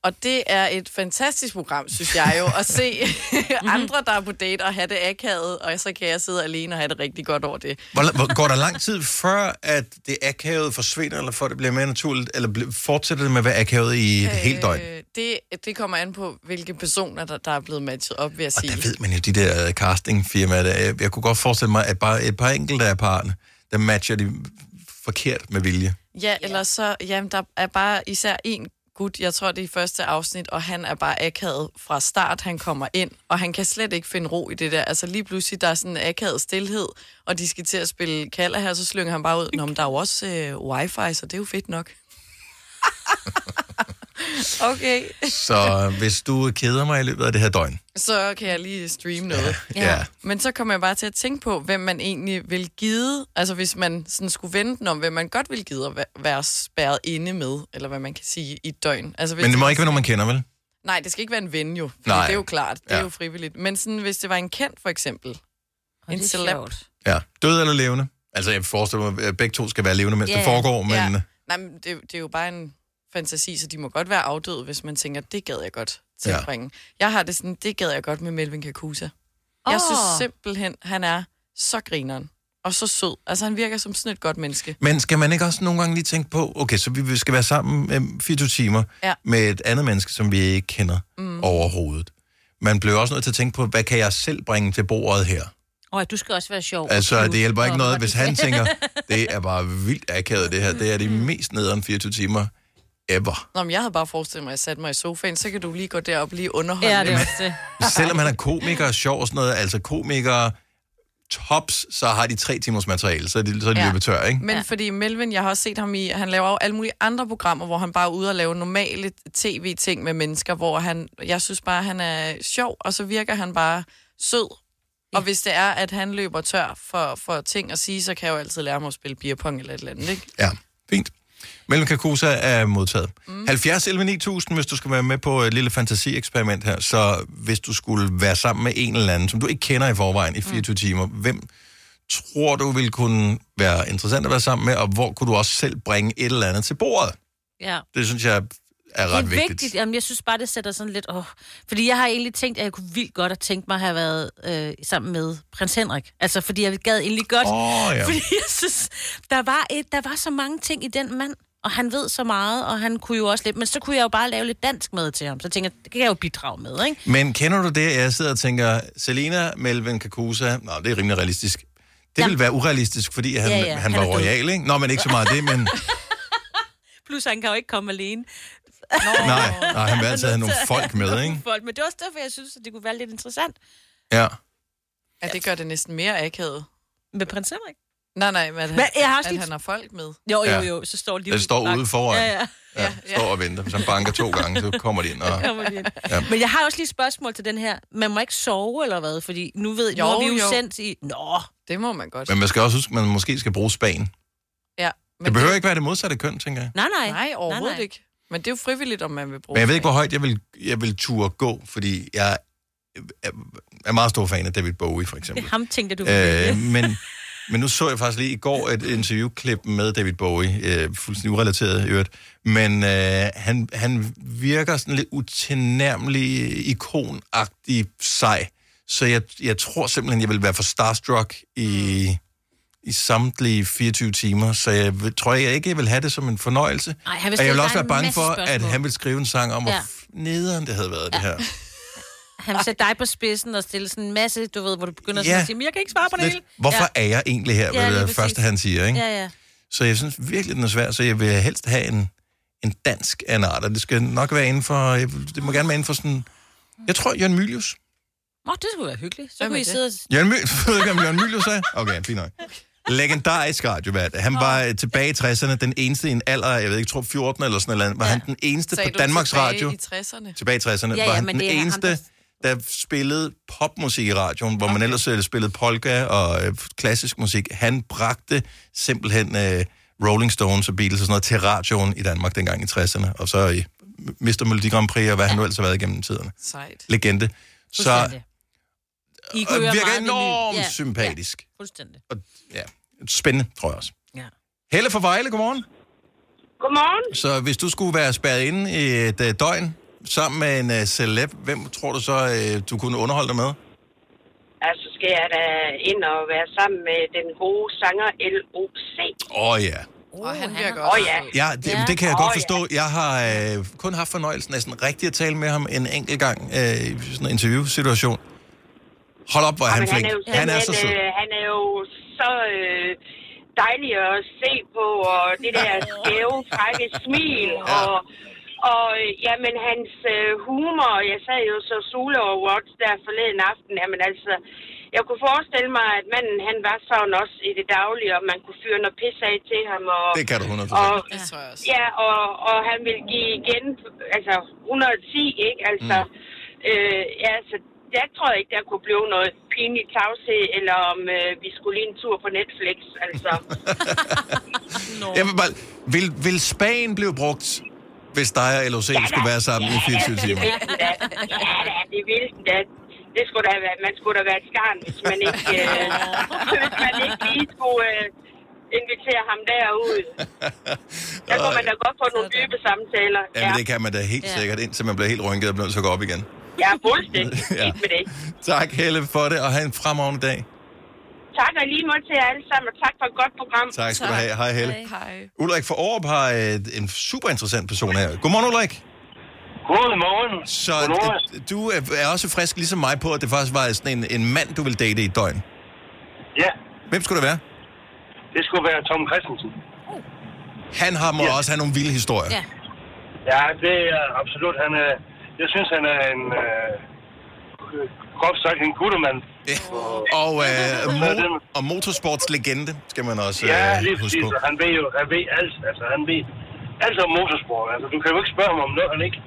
Og det er et fantastisk program, synes jeg jo, at se andre, der er på date og have det akavet, og så kan jeg sidde alene og have det rigtig godt over det. Hvor, hvor, går der lang tid før, at det akavet forsvinder, eller for det bliver mere naturligt, eller fortsætter det med at være akavet i et øh, helt døgn? Det, det kommer an på, hvilke personer, der, der er blevet matchet op, vil jeg sige. Det ved man jo, de der øh, castingfirmaer. Der, jeg, jeg kunne godt forestille mig, at bare et par enkelte af parerne, der matcher de forkert med vilje. Ja, eller så, jamen, der er bare især en gut, jeg tror, det er første afsnit, og han er bare akavet fra start. Han kommer ind, og han kan slet ikke finde ro i det der. Altså lige pludselig, der er sådan en akavet stillhed, og de skal til at spille kalder her, så slynger han bare ud. Nå, men der er jo også øh, wifi, så det er jo fedt nok. okay. Så hvis du keder mig i løbet af det her døgn, Så kan jeg lige streame noget. Ja. Ja. Men så kommer jeg bare til at tænke på, hvem man egentlig vil give, altså hvis man sådan skulle vente om, hvem man godt vil give at væ- være spærret inde med, eller hvad man kan sige, i et døgn. Altså, hvis men det må ikke være nogen, man kender, vel? Nej, det skal ikke være en ven jo. Nej. Det er jo klart. Det er Ja. jo frivilligt. Men sådan, hvis det var en kendt, for eksempel. en det er celeb. sjovt. Ja. Død eller levende? Altså, jeg forestiller mig, at begge to skal være levende, mens Ja, det foregår, men... Ja. Nej, men det, det er jo bare en fantasi, så de må godt være afdøde, hvis man tænker, det gad jeg godt tilbringe. Ja. Jeg har det sådan, det gad jeg godt med Melvin Kakusa. Jeg Åh. synes simpelthen, han er så grineren og så sød. Altså, han virker som sådan et godt menneske. Men skal man ikke også nogle gange lige tænke på, okay, så vi skal være sammen øh, 24 timer Ja. med et andet menneske, som vi ikke kender mm. overhovedet. Man bliver også nødt til at tænke på, hvad kan jeg selv bringe til bordet her? Åh, du skal også være sjov. Altså, det hjælper ikke og noget, hvis han tænker, det er bare vildt akavet det her. Det er de mest nederen 24 timer ever. Nå, men jeg havde bare forestillet mig, at jeg satte mig i sofaen, så kan du lige gå derop og lige underholde Ja, det er lidt. også det. Selvom han er komiker og sjov og sådan noget, altså komikere tops, så har de tre timers materiale, så er de, så er de ja. løbet tør, ikke? Men ja. fordi Melvin, jeg har også set ham i, han laver jo alle mulige andre programmer, hvor han bare er ude og lave normale tv-ting med mennesker, hvor han, jeg synes bare, han er sjov, og så virker han bare sød. Og hvis det er, at han løber tør for, for ting at sige, så kan jeg jo altid lære mig at spille beerpong eller et eller andet, ikke? Ja, fint. Mellem Kakusa er modtaget. Mm. 70 11 9000, hvis du skal være med på et lille fantasieksperiment her. Så hvis du skulle være sammen med en eller anden, som du ikke kender i forvejen i 24 mm. timer, hvem tror du ville kunne være interessant at være sammen med, og hvor kunne du også selv bringe et eller andet til bordet? Ja. Det synes jeg er ret det er vigtigt. vigtigt. Jamen, jeg synes bare, det sætter sådan lidt... Åh. Fordi jeg har egentlig tænkt, at jeg kunne vildt godt have tænkt mig at have været øh, sammen med prins Henrik. Altså, fordi jeg gad egentlig godt. Åh, ja. Fordi jeg synes, der var, et, der var så mange ting i den mand. Og han ved så meget, og han kunne jo også lidt... Men så kunne jeg jo bare lave lidt dansk mad til ham. Så tænker jeg, det kan jeg jo bidrage med, ikke? Men kender du det, jeg sidder og tænker, Selena, Melvin, Kakusa, nå, det er rimelig realistisk. Det ja. vil være urealistisk, fordi han, Ja, ja, han han var royal, ikke? Nå, men ikke så meget det, men Plus, han kan jo ikke komme alene. Nej, nej, han vil altid have nogle folk med, ikke? Folk. Men det er også derfor, jeg synes, at det kunne være lidt interessant. Ja. Ja, det gør det næsten mere akavet. Med prins Henrik? Nej, nej, men at, han, Men jeg har at lige- han har folk med. Jo, jo, Ja. jo, så står de Det står ude foran. Ja, ja. Ja, står og venter. Hvis han banker to gange, så kommer de ind. Og... Kommer de ind. Ja. Men jeg har også lige et spørgsmål til den her. Man må ikke sove, eller hvad? Fordi nu ved Jo, nu har vi jo, jo. sendt i... Nå, Det må man godt. Men man skal også huske, at man måske skal bruge Span. Ja. Det behøver ikke være det modsatte køn, tænker jeg. nej, nej. Nej, overhovedet nej, nej. ikke. Men det er jo frivilligt, om man vil bruge Men jeg ved ikke, det. hvor højt jeg vil, jeg vil turde gå, fordi jeg er, er meget stor fan af David Bowie, for Det eksempel. er ham, tænkte du. Øh, men, men nu så jeg faktisk lige i går et interviewklip med David Bowie, øh, fuldstændig urelateret i øvrigt, men øh, han, han virker sådan lidt utilnærmelig, ikonagtig sej, så jeg, jeg tror simpelthen, jeg vil være for starstruck i, i samtlige 24 timer, så jeg vil, tror jeg ikke, jeg vil have det som en fornøjelse. Ej, han vil og jeg vil også være bange for, at spørgsmål. han vil skrive en sang om, hvor Ja. f- nederen det havde været, ja. det her. Han vil sætte dig på spidsen og stille sådan en masse, du ved, hvor du begynder Ja. sådan at sige, men jeg kan ikke svare på det Lidt, hele. hvorfor ja. er jeg egentlig her, Ja, det første han siger, ikke? Ja, ja. Så jeg synes virkelig, den er svær, så jeg vil helst have en, en dansk af en art, og det skal nok være inden for, jeg, det må gerne være inden for sådan, jeg tror, Jørgen Mylius. Åh, det skulle være hyggeligt. Så Hvem kunne I det? sidde og... Jørgen Mylius, ved ikke, om Jørgen Mylius er? Okay, fint nok. Legendarisk radiovært. Han var øh, tilbage i 60'erne, den eneste i en alder, jeg ved ikke, tror 14 eller sådan noget, var han den eneste Sagde på Danmarks tilbage Radio. i 60'erne? Tilbage i 60'erne, Ja, var ja, han men den er ham, eneste, der spillede popmusik i radioen, hvor man ellers øh, spillede polka og øh, klassisk musik. Han bragte simpelthen øh, Rolling Stones og Beatles og sådan noget til radioen i Danmark dengang i 60'erne, og så i Mr. Melodi Grand Prix, og hvad han nu ellers har været igennem tiderne. Sejt. Legende. Så. I og kunne være virker enormt. Ja. sympatisk. Fuldstændig. Ja, spændende, tror jeg også. Ja. Helle fra Vejle, godmorgen. Godmorgen. Så hvis du skulle være spærret inde i et uh, døgn sammen med en uh, celeb, hvem tror du så, uh, du kunne underholde dig med? Altså skal jeg da ind og være sammen med den gode sanger L.O.C. Åh oh, ja. Og han godt. Åh ja. Ja, det, ja. det kan jeg Åh, godt forstå. Jeg har øh, kun haft fornøjelsen af sådan rigtig at tale med ham en enkelt gang øh, i sådan en interviewsituation. Hold op, hvor er han flink. han er jo Han er så sød. øh, han er jo så øh, dejlig at se på, og det der skæve, frække smil, Ja. og, og øh, jamen, hans øh, humor, jeg sad jo så Sula og Watch der forleden aften, jamen altså, jeg kunne forestille mig, at manden, han var sådan også i det daglige, og man kunne fyre noget pis af til ham, og, Det kan du 100%. og, Det tror jeg også. Ja, og, og han vil give igen, altså 110, ikke? Altså, mm. øh, ja, så jeg tror ikke, der kunne blive noget pinligt tavshed, eller om øh, vi skulle lige en tur på Netflix, altså. Jeg vil, bare, vil, vil Spanien blive brugt, hvis dig og LOC ja, skulle være sammen i 24 timer? Ja, da. ja, da, det vil den da. Det skulle da være, man skulle da være et skarn, hvis man ikke, øh, hvis man ikke lige skulle øh, invitere ham derud. Der kunne man da godt få nogle dybe samtaler. Jamen, det kan man da helt Ja. sikkert, indtil man bliver helt rynket og bliver at gå op igen. Ja, fuldstændig. Ja. Ikke med det. Tak, Helle, for det, og have en fremragende dag. Tak og lige måde til jer alle sammen, og tak for et godt program. Tak skal du have. Hej, Helle. Hej. Ulrik fra Aarup har et, en super interessant person her. Godmorgen, Ulrik. Godmorgen. Så øh, du er er også frisk ligesom mig på, at det faktisk var sådan en, en mand, du vil date i et døgn. Ja, Hvem skulle det være? det skulle være Tom Christensen. Han har må også have nogle vilde historier. Ja. Ja, det er absolut. Han er, jeg synes, han er en... Øh, groft sagt en guttermand. Ja. Og, øh, mo- og motorsportslegende skal man også Ja, øh, lige huske præcis. på. Og Han ved jo han ved alt. Altså, han ved alt om motorsport. Altså, du kan jo ikke spørge ham om noget, han ikke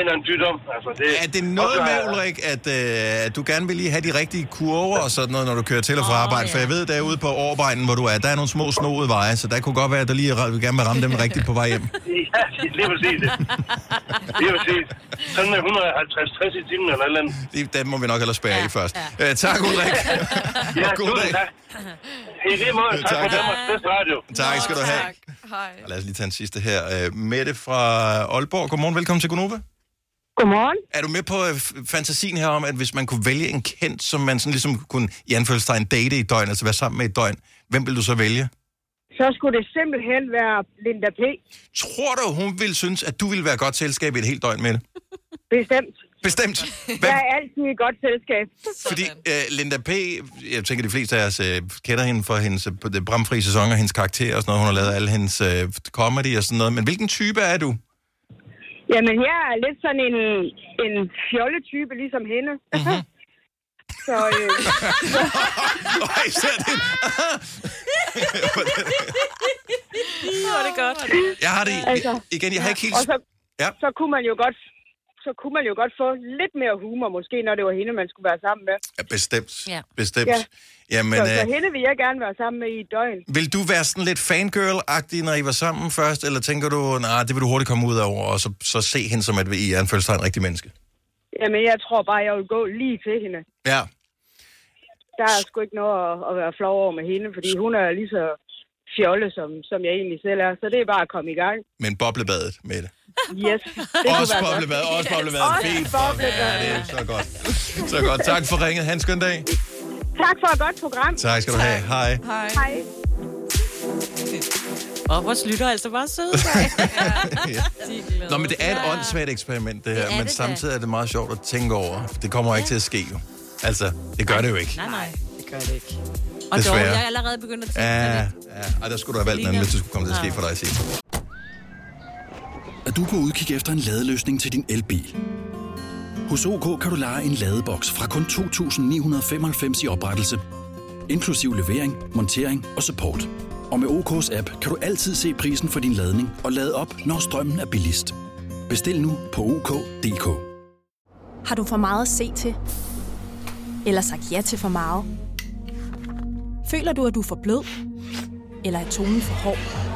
aner en dyt om. Altså, det, Er det noget og med, Ulrik, at, øh, at du gerne vil lige have de rigtige kurver og sådan noget, når du kører til og fra arbejde? For jeg ved, derude på overvejen, hvor du er, der er nogle små snoede veje, så der kunne godt være, at der lige er, vil gerne vil ramme dem rigtigt på vej hjem. Ja, lige præcis. Lige præcis. Sådan med 150-60 i timen eller eller andet. Det, den må vi nok ellers spære ja, i først. Ja. Øh, tak, Ulrik. Ja, God tusind dag. tak. I lige måde, tak, Tak. for Danmarks bedste radio. Tak skal du have. Hej. Og lad os lige tage en sidste her. Øh, Mette fra Aalborg. Godmorgen, velkommen til Gunova. Godmorgen. Er du med på øh, fantasien her om, at hvis man kunne vælge en kendt, som man sådan ligesom kunne i anfølgelsestegn date i et døgn, altså være sammen med i et døgn, hvem vil du så vælge? Så skulle det simpelthen være Linda P. Tror du, hun ville synes, at du ville være godt selskab i et helt døgn med det? Bestemt. Bestemt. Jeg er altid i godt selskab. Fordi øh, Linda P., jeg tænker, de fleste af os øh, kender hende for hendes på det bramfri sæson og hendes karakter og sådan noget. Hun har lavet alle hendes øh, comedy og sådan noget. Men hvilken type er du? Jamen, jeg er lidt sådan en, en fjolletype, ligesom hende. Mm-hmm. så, øh, især det. Hvor er det godt. Jeg har det Altså, igen, jeg har ikke helt... Og så, Ja. så kunne man jo godt så kunne man jo godt få lidt mere humor, måske, når det var hende, man skulle være sammen med. Ja, bestemt. Ja. Bestemt. Ja. Jamen, så, så øh, hende vil jeg gerne være sammen med i et døgn. vil du være sådan lidt fangirl-agtig, når I var sammen først? Eller tænker du, nej, det vil du hurtigt komme ud over, og så, så se hende som, at I er en følelse en rigtig menneske? Jamen, jeg tror bare, jeg vil gå lige til hende. Ja. Der er sgu ikke noget at, at være flov over med hende, fordi hun er lige så fjolle, som, som jeg egentlig selv er. Så det er bare at komme i gang. Men boblebadet med det. Yes. Det Også boblebad, også boblebad. Også boblebad. Ja, det er så godt. Så godt. Tak for ringet. Han skøn dag. Tak for et godt program. Tak skal du have. Hej. Hej. Hej. Og vores lytter er altså bare søde. ja. Nå, men det er et åndssvagt eksperiment, det her. Det men det samtidig er det meget sjovt at tænke over. Det kommer jo ikke til at ske, jo. Altså, det gør det jo ikke. Nej, nej. Det gør det ikke. Og dog, Desværre. jeg er allerede begyndt at tænke Ja, det. ja. Ej, der skulle du have valgt den anden, hvis det skulle komme til at ske for dig, Signe. Er du på udkig efter en ladeløsning til din elbil? Hos OK kan du lege en ladeboks fra kun 2.995 i oprettelse, inklusiv levering, montering og support. Og med OK's app kan du altid se prisen for din ladning og lade op, når strømmen er billigst. Bestil nu på OK.dk. Har du for meget at se til? Eller sagt ja til for meget? Føler du, at du er for blød? Eller er tonen for hård?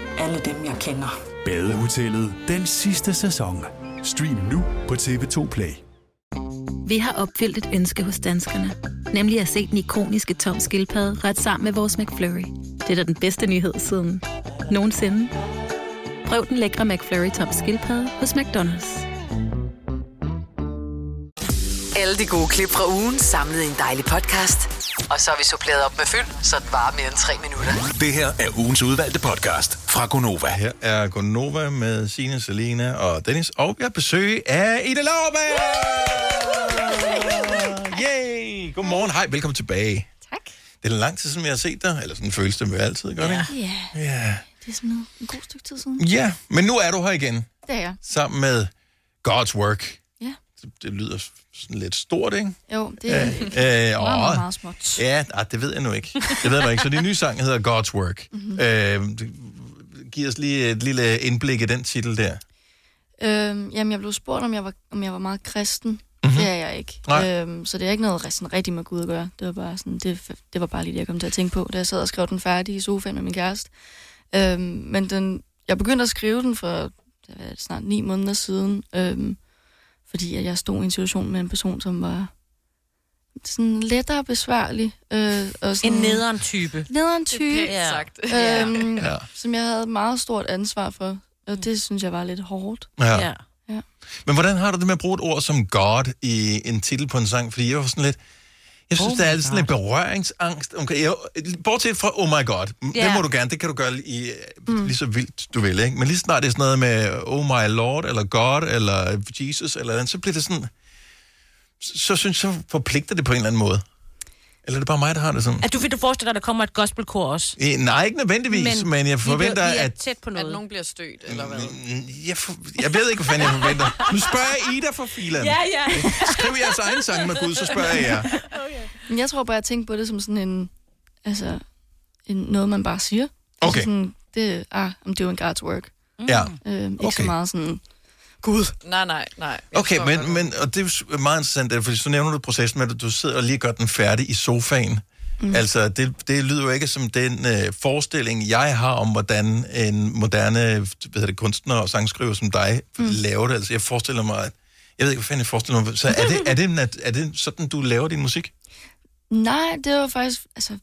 alle dem, jeg kender. Badehotellet den sidste sæson. Stream nu på TV2 Play. Vi har opfyldt et ønske hos danskerne. Nemlig at se den ikoniske tom skildpadde ret sammen med vores McFlurry. Det er da den bedste nyhed siden nogensinde. Prøv den lækre McFlurry tom skildpadde hos McDonald's. Alle de gode klip fra ugen samlet i en dejlig podcast. Og så har vi suppleret op med fyld, så det varer mere end tre minutter. Det her er ugens udvalgte podcast fra Gonova. Her er Gonova med Signe, Selina og Dennis. Og vi har besøg af Ida Lauerberg! Yay! Godmorgen. Hej, velkommen tilbage. Tak. Det er lang tid siden, vi har set dig. Eller sådan føles det med altid, gør det ikke? Ja. Ja. Det er sådan noget, en god stykke tid siden. Ja, men nu er du her igen. Det er jeg. Sammen med God's Work. Ja. Det, det lyder sådan lidt stort, ikke? Jo, det er Øh, øh, meget, meget, meget småt. Ja, ah, det ved jeg nu ikke. Det ved jeg nu ikke. Så din nye sang hedder God's Work. Mhm. Mm-hmm. Øh, giv os lige et lille indblik i den titel der. Øhm, jamen, jeg blev spurgt, om jeg var, om jeg var meget kristen. Mhm. Mm-hmm. Det er jeg ikke. Nej. Øhm, så det er ikke noget sådan rigtigt med Gud at gøre. Det var bare, sådan, det, det var bare lige det, jeg kom til at tænke på, da jeg sad og skrev den færdig i sofaen med min kæreste. Øhm, men den, jeg begyndte at skrive den for det var snart ni måneder siden, øhm, fordi at jeg stod i en situation med en person, som var sådan lettere besværlig. Øh, og sådan, En nederen type. Nederen Det er type. pænt sagt. Øhm, Ja. Som jeg havde et meget stort ansvar for. Og det synes jeg var lidt hårdt. Ja. ja. Men hvordan har du det med at bruge et ord som God i en titel på en sang? Fordi jeg var sådan lidt... Jeg synes, Oh der er sådan lidt berøringsangst. Okay, jeg, bortset fra Oh my God. Yeah. Det må du gerne. Det kan du gøre i, Mm. mm. lige så vildt, du vil. Ikke? Men lige snart det er sådan noget med Oh my Lord, eller God, eller Jesus, eller andet, så bliver det sådan... Så, så synes jeg, forpligter det på en eller anden måde. Eller er det bare mig, der har det sådan? At du vil du forestille dig, at der kommer et gospelkor også? Eh, Nej, ikke nødvendigvis, men, men jeg vi forventer, bliver- vi er at... tæt på noget. At nogen bliver stødt, eller hvad? Jeg, for, jeg ved ikke, hvad fanden jeg forventer. Nu spørger jeg Ida for filen. Ja, ja. Skriv jeres egen sang med Gud, så spørger jeg jer. Men jeg tror bare, jeg tænkte på det som sådan en... Altså, en, noget, man bare siger. Okay. Altså sådan, det, ah, I'm doing God's work. Ja. Øhm, ikke Okay. så meget sådan... Gud. Nej, nej, nej. Okay, men, men og det er meget interessant, øh, fordi så nævner du processen med, at du sidder og lige gør den færdig i sofaen. Mm. Altså, det, det lyder jo ikke som den øh, forestilling, jeg har om, hvordan en moderne hvad hedder det, kunstner og sangskriver som dig mm. laver det. Altså, jeg forestiller mig, at, jeg ved ikke, hvad fanden jeg forestiller mig. Så er det, er det, nat- er det sådan, du laver din musik? Nej, det var faktisk... Altså,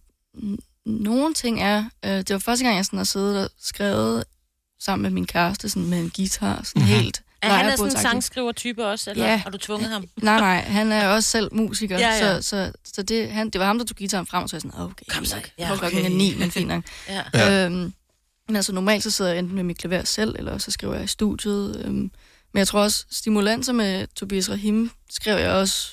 nogle ting er... Øh, det var første gang, jeg sådan har siddet og skrevet sammen med min kæreste, sådan med en guitar, sådan Mhm. mm-hmm. helt... Er han er sådan en sangskriver-type også, eller Ja. har du tvunget ham? Nej, nej, han er også selv musiker, Ja, ja. så, så, så det, han, det var ham, der tog gitaren frem, og så var jeg sådan, okay, kom så, Ja, ja, klokken er ni, men fint nok. Ja. Øhm, men altså normalt så sidder jeg enten med mit klaver selv, eller så skriver jeg i studiet. Øhm, men jeg tror også, stimulanser med Tobias Rahim skrev jeg også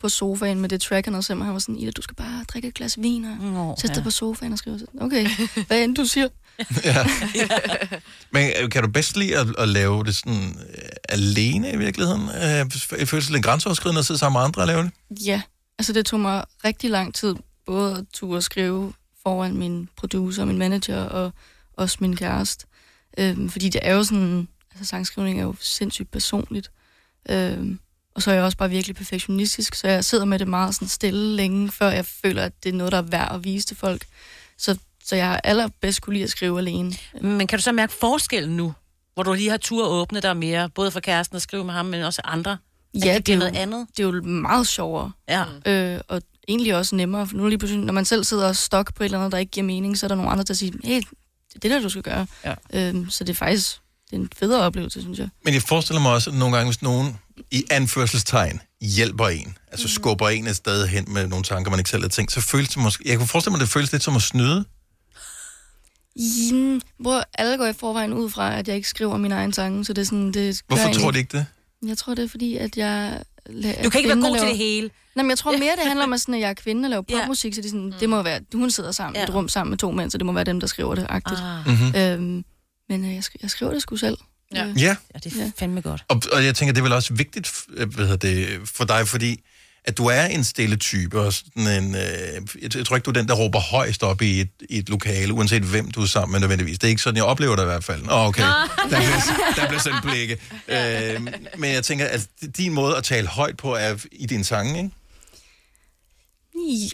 på sofaen med det track, han havde sendt mig. Han var sådan, Ida, du skal bare drikke et glas vin og Nå, sætte dig på sofaen og skrive. sådan, Okay, hvad end du siger. Men øh, kan du bedst lide at, at lave det sådan øh, alene i virkeligheden? Øh, føler sig lidt grænseoverskridende at sidde sammen med andre og lave det? Ja, altså det tog mig rigtig lang tid, både at turde skrive foran min producer, min manager og også min kæreste. Øhm, fordi det er jo sådan, altså sangskrivning er jo sindssygt personligt. Øhm, og så er jeg også bare virkelig perfektionistisk, så jeg sidder med det meget sådan stille længe, før jeg føler, at det er noget, der er værd at vise til folk. Så, så jeg har allerbedst kunne lide at skrive alene. Men kan du så mærke forskellen nu? Hvor du lige har tur at åbne dig mere, både for kæresten at skrive med ham, men også andre? Ja, det bliver noget andet? Det er jo meget sjovere. Ja. Øh, og egentlig også nemmere, for nu lige pludselig, når man selv sidder og stok på et eller andet, der ikke giver mening, så er der nogle andre, der siger, hey, det er det der, du skal gøre. Ja. Øhm, så det er faktisk det er en federe oplevelse, synes jeg. Men jeg forestiller mig også, at nogle gange, hvis nogen i anførselstegn hjælper en, altså skubber en et sted hen med nogle tanker, man ikke selv har tænkt, så føles det måske... Jeg kunne forestille mig, at det føles lidt som at snyde. Mm, hvor alle går i forvejen ud fra, at jeg ikke skriver mine egne sange, så det er sådan, det Hvorfor tror de ikke det? Jeg tror, det er fordi, at jeg... la- Du kan ikke være god og til laver- det hele. Nej, men jeg tror mere, det handler om, at, sådan, at jeg er kvinde og laver popmusik, så det, sådan, det må være, hun sidder sammen i Ja. et rum sammen med to mænd, så det må være dem, der skriver det agtigt. Ah. Mhm. Øhm, Men øh, jeg, sk- jeg skriver det sgu selv. Ja. Øh, Ja. Ja, det er fandme godt. Og, og jeg tænker, det er vel også vigtigt f- hvad hedder det, for dig, fordi at du er en stille type, og sådan en, øh, jeg, jeg tror ikke, du er den, der råber højst op i et, i et lokale, uanset hvem du er sammen med nødvendigvis. Det er ikke sådan, jeg oplever det i hvert fald. Åh, okay, der bliver, der bliver sendt blikke. Øh, men jeg tænker, at din måde at tale højt på er i din sange, ikke?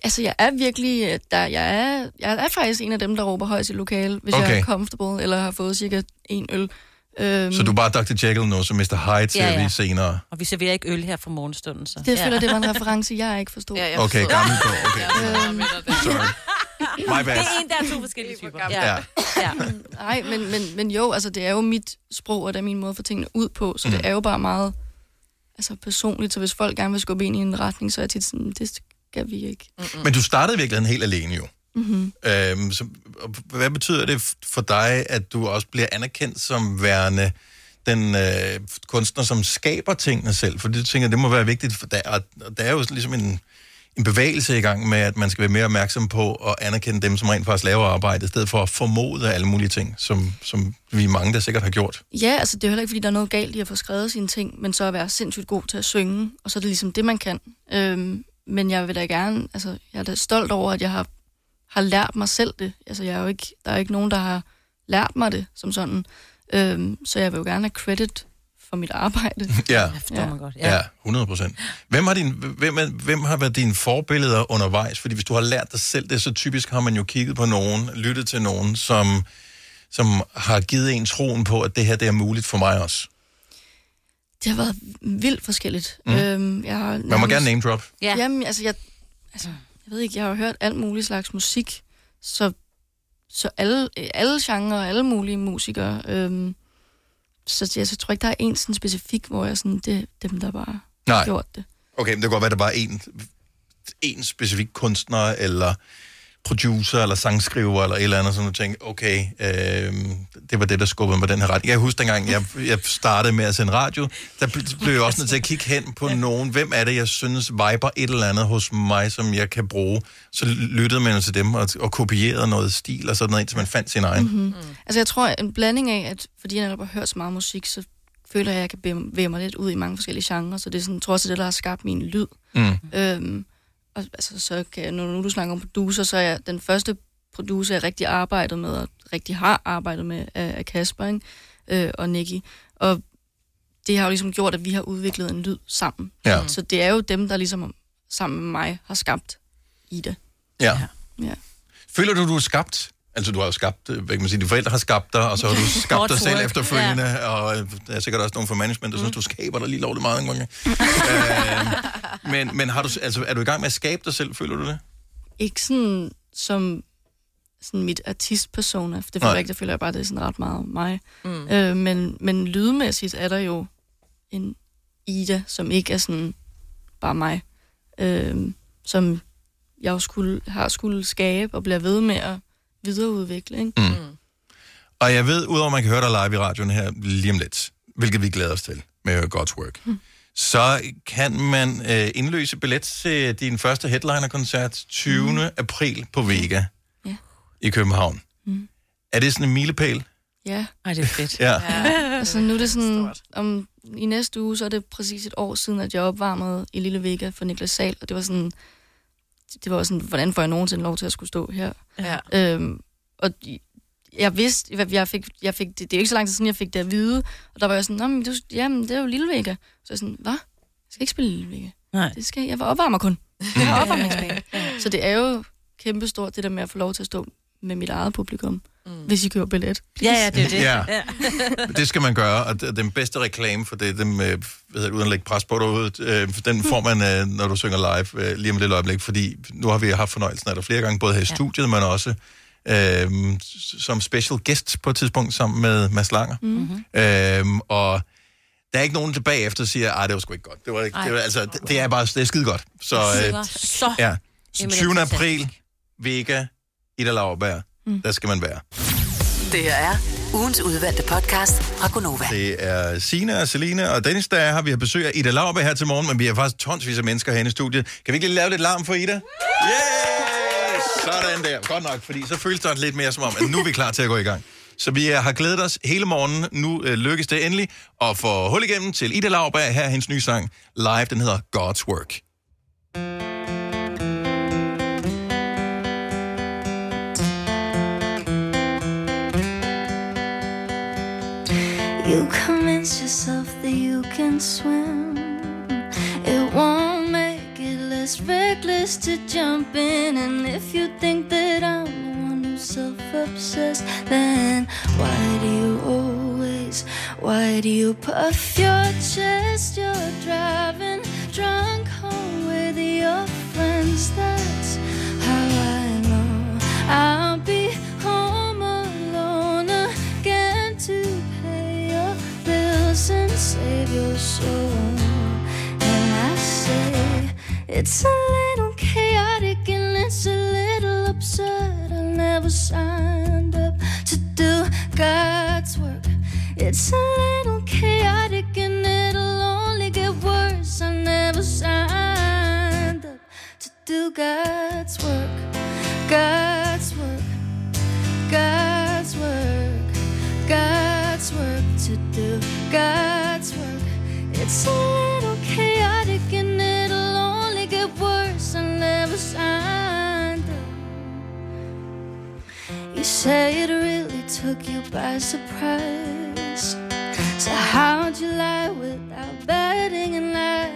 Altså, jeg er virkelig... øh, Der, jeg, er, jeg er faktisk en af dem, der råber højst i lokale, hvis. Okay. jeg er comfortable, eller har fået cirka en øl. Øhm, Så du er bare Dr. Jekyll nu, som Mr. Hyde til Ja, ja, ja. ja. senere. Og vi serverer ikke øl her fra morgenstunden, så. Det føler, det var en reference, jeg ikke forstod. Ja, jeg Okay, forstår. gammel på. Okay, Øhm, sorry. My Det bad. er en, der er to forskellige typer. Ja. ja. Nej, men, men, men jo, altså det er jo mit sprog, og det er min måde at få tingene ud på, så mm. det er jo bare meget altså, personligt. Så hvis folk gerne vil skubbe ind i en retning, så er jeg tit sådan, det skal vi ikke. Mm-mm. Men du startede virkelig helt alene jo. Mm-hmm. Øhm, så, hvad betyder det for dig, at du også bliver anerkendt som værende den øh, kunstner, som skaber tingene selv? For det tænker det må være vigtigt, for der, og, der er jo ligesom en, en bevægelse i gang med, at man skal være mere opmærksom på at anerkende dem, som rent faktisk laver arbejde, i stedet for at formode alle mulige ting, som, som vi mange, der sikkert har gjort. Ja, altså det er heller ikke, fordi der er noget galt i at få skrevet sine ting, men så at være sindssygt god til at synge, og så er det ligesom det, man kan. Øhm, men jeg vil da gerne, altså jeg er da stolt over, at jeg har, har lært mig selv det. Altså jeg er jo ikke, der er ikke nogen, der har lært mig det som sådan. Øhm, så jeg vil jo gerne have credit for mit arbejde. Ja. man godt. Ja, 100 procent. Hvem, har din, hvem, er, hvem har været dine forbilleder undervejs? Fordi hvis du har lært dig selv det, så typisk har man jo kigget på nogen, lyttet til nogen, som, som har givet en troen på, at det her det er muligt for mig også. Det har været vildt forskelligt. Mm. Mm. Øhm, jeg har Man må gerne name drop. Ja. Jamen, altså jeg, altså, jeg ved ikke, jeg har jo hørt alt muligt slags musik, så, så alle, alle genrer og alle mulige musikere. Øhm, så jeg, så tror ikke, der er en sådan specifik, hvor jeg sådan, det er dem, der bare Nej. har gjort det. Okay, men det kan godt være, at der bare er en, en specifik kunstner, eller producer, eller sangskriver, eller et eller andet, som du tænker, okay, øh, det var det, der skubbede mig den her ret. Jeg kan huske dengang, jeg, jeg startede med at sende radio, der bl- blev jeg også nødt til at kigge hen på nogen. Hvem er det, jeg synes viber et eller andet hos mig, som jeg kan bruge? Så lyttede man til dem og, og kopierede noget stil og sådan noget, indtil man fandt sin egen. Mm-hmm. Mm. Altså jeg tror, en blanding af, at fordi jeg har hørt så meget musik, så føler jeg, at jeg kan bevæge mig lidt ud i mange forskellige genrer, så det er sådan, jeg tror er det, der har skabt min lyd. Mm. Øhm, og altså, så kan jeg, når nu du snakker om producer, så er jeg den første producer, jeg rigtig arbejdet med, og rigtig har arbejdet med, er Kasper ikke? Øh, og Nicky. Og det har jo ligesom gjort, at vi har udviklet en lyd sammen. Ja. Så det er jo dem, der ligesom sammen med mig har skabt Ida. Ja. Ja. Føler du, du er skabt? Altså, du har jo skabt, øh, hvad kan man sige, dine forældre har skabt dig, og så har du skabt dig selv efterfølgende, ja. og øh, der er sikkert også nogen fra management, der mm. synes, du skaber dig lige lovligt meget nogle gange. øh, men men har du, altså, er du i gang med at skabe dig selv, føler du det? Ikke sådan som sådan mit artistpersona, for det føler jeg ikke, det føler jeg bare, det er sådan ret meget mig. Mm. Øh, men, men lydmæssigt er der jo en Ida, som ikke er sådan bare mig, øh, som jeg jo skulle, har skulle skabe og bliver ved med at videreudvikle. Ikke? Mm. Og jeg ved, udover at man kan høre dig live i radioen her lige om lidt, hvilket vi glæder os til med God's Work, mm. så kan man øh, indløse billet til din første headliner-koncert 20. Mm. april på Vega Ja. i København. Mm. Er det sådan en milepæl? Ja. Ej, det er fedt. Ja. Altså nu er det sådan, om, i næste uge, så er det præcis et år siden, at jeg opvarmede i Lille Vega for Niklas Sal, og det var sådan, det var sådan, hvordan får jeg nogensinde lov til at skulle stå her? Ja. Øhm, og jeg vidste, jeg- fik, jeg fik det, det er jo ikke så lang tid siden, jeg fik det at vide, og der var jeg sådan, Nå, men du, jamen, det er jo Lille Vega. Så jeg sådan, hvad? Jeg skal ikke spille Lille Vega. Nej. Det skal jeg, jeg var opvarmer kun. Jeg har opvarmningsbane. Så det er jo kæmpestort, det der med at få lov til at stå med mit eget publikum, mm. hvis I køber billet. Ja, ja, det er det. Ja. Det skal man gøre, og den bedste reklame for det, dem, øh, hvad hedder det, uden at lægge pres på derude, øh, den får man, øh, når du synger live øh, lige om et lille øjeblik, fordi nu har vi haft fornøjelsen af dig flere gange, både her i studiet, men også øh, som special guest på et tidspunkt sammen med Mads Langer. Mm-hmm. Øhm, og der er ikke nogen tilbage efter, der siger, at det var sgu ikke godt. Det, var ikke, det, var, altså, det, det er bare det er skide godt. Så, øh, Så. ja. Så Jamen, det er 20. fantastisk. april, Vega, Ida Lauerberg. Mm. Der skal man være. Det her er ugens udvalgte podcast fra Gonova. Det er Sina og Selina og Dennis, der er her. Vi har besøg af Ida Lauerberg her til morgen, men vi har faktisk tonsvis af mennesker herinde i studiet. Kan vi ikke lige lave lidt larm for Ida? Yeah! Sådan der. Godt nok, fordi så føles det lidt mere som om, at nu er vi klar til at gå i gang. Så vi har glædet os hele morgenen. Nu øh, lykkes det endelig at få hul igennem til Ida Lauberg. Her er hendes nye sang live. Den hedder God's Work. You convince yourself that you can swim. It won't make it less reckless to jump in. And if you think that I'm the one who's self obsessed, then why do you always, why do you puff your chest? You're it's a little took you by surprise. So how'd you lie without betting and lie?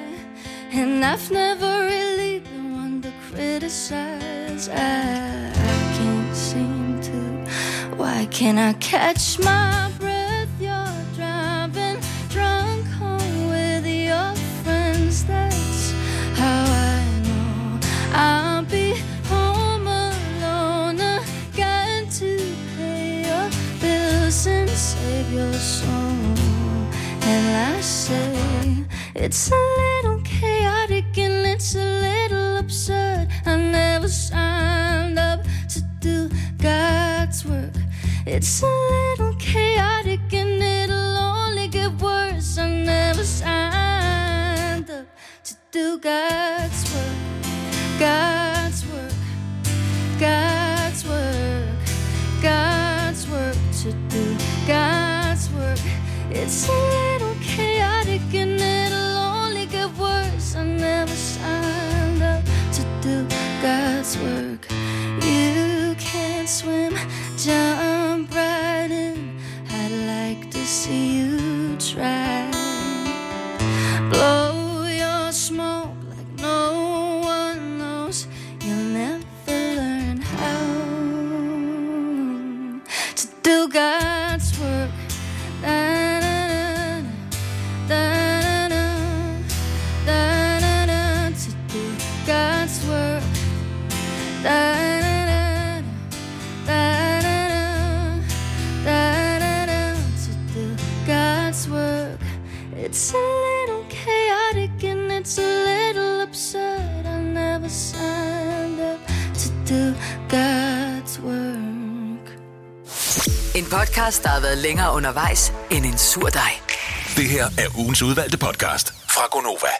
And I've never really been one to criticize. I, I can't seem to. Why can't I catch my it's a little chaotic and it's a little absurd. I never signed up to do God's work. It's a little chaotic and it'll only get worse. I never signed up to do God's work. God's work. God's work. God's work to do God's work. It's a podcast, der har været længere undervejs end en sur dej. Det her er ugens udvalgte podcast fra Gonova.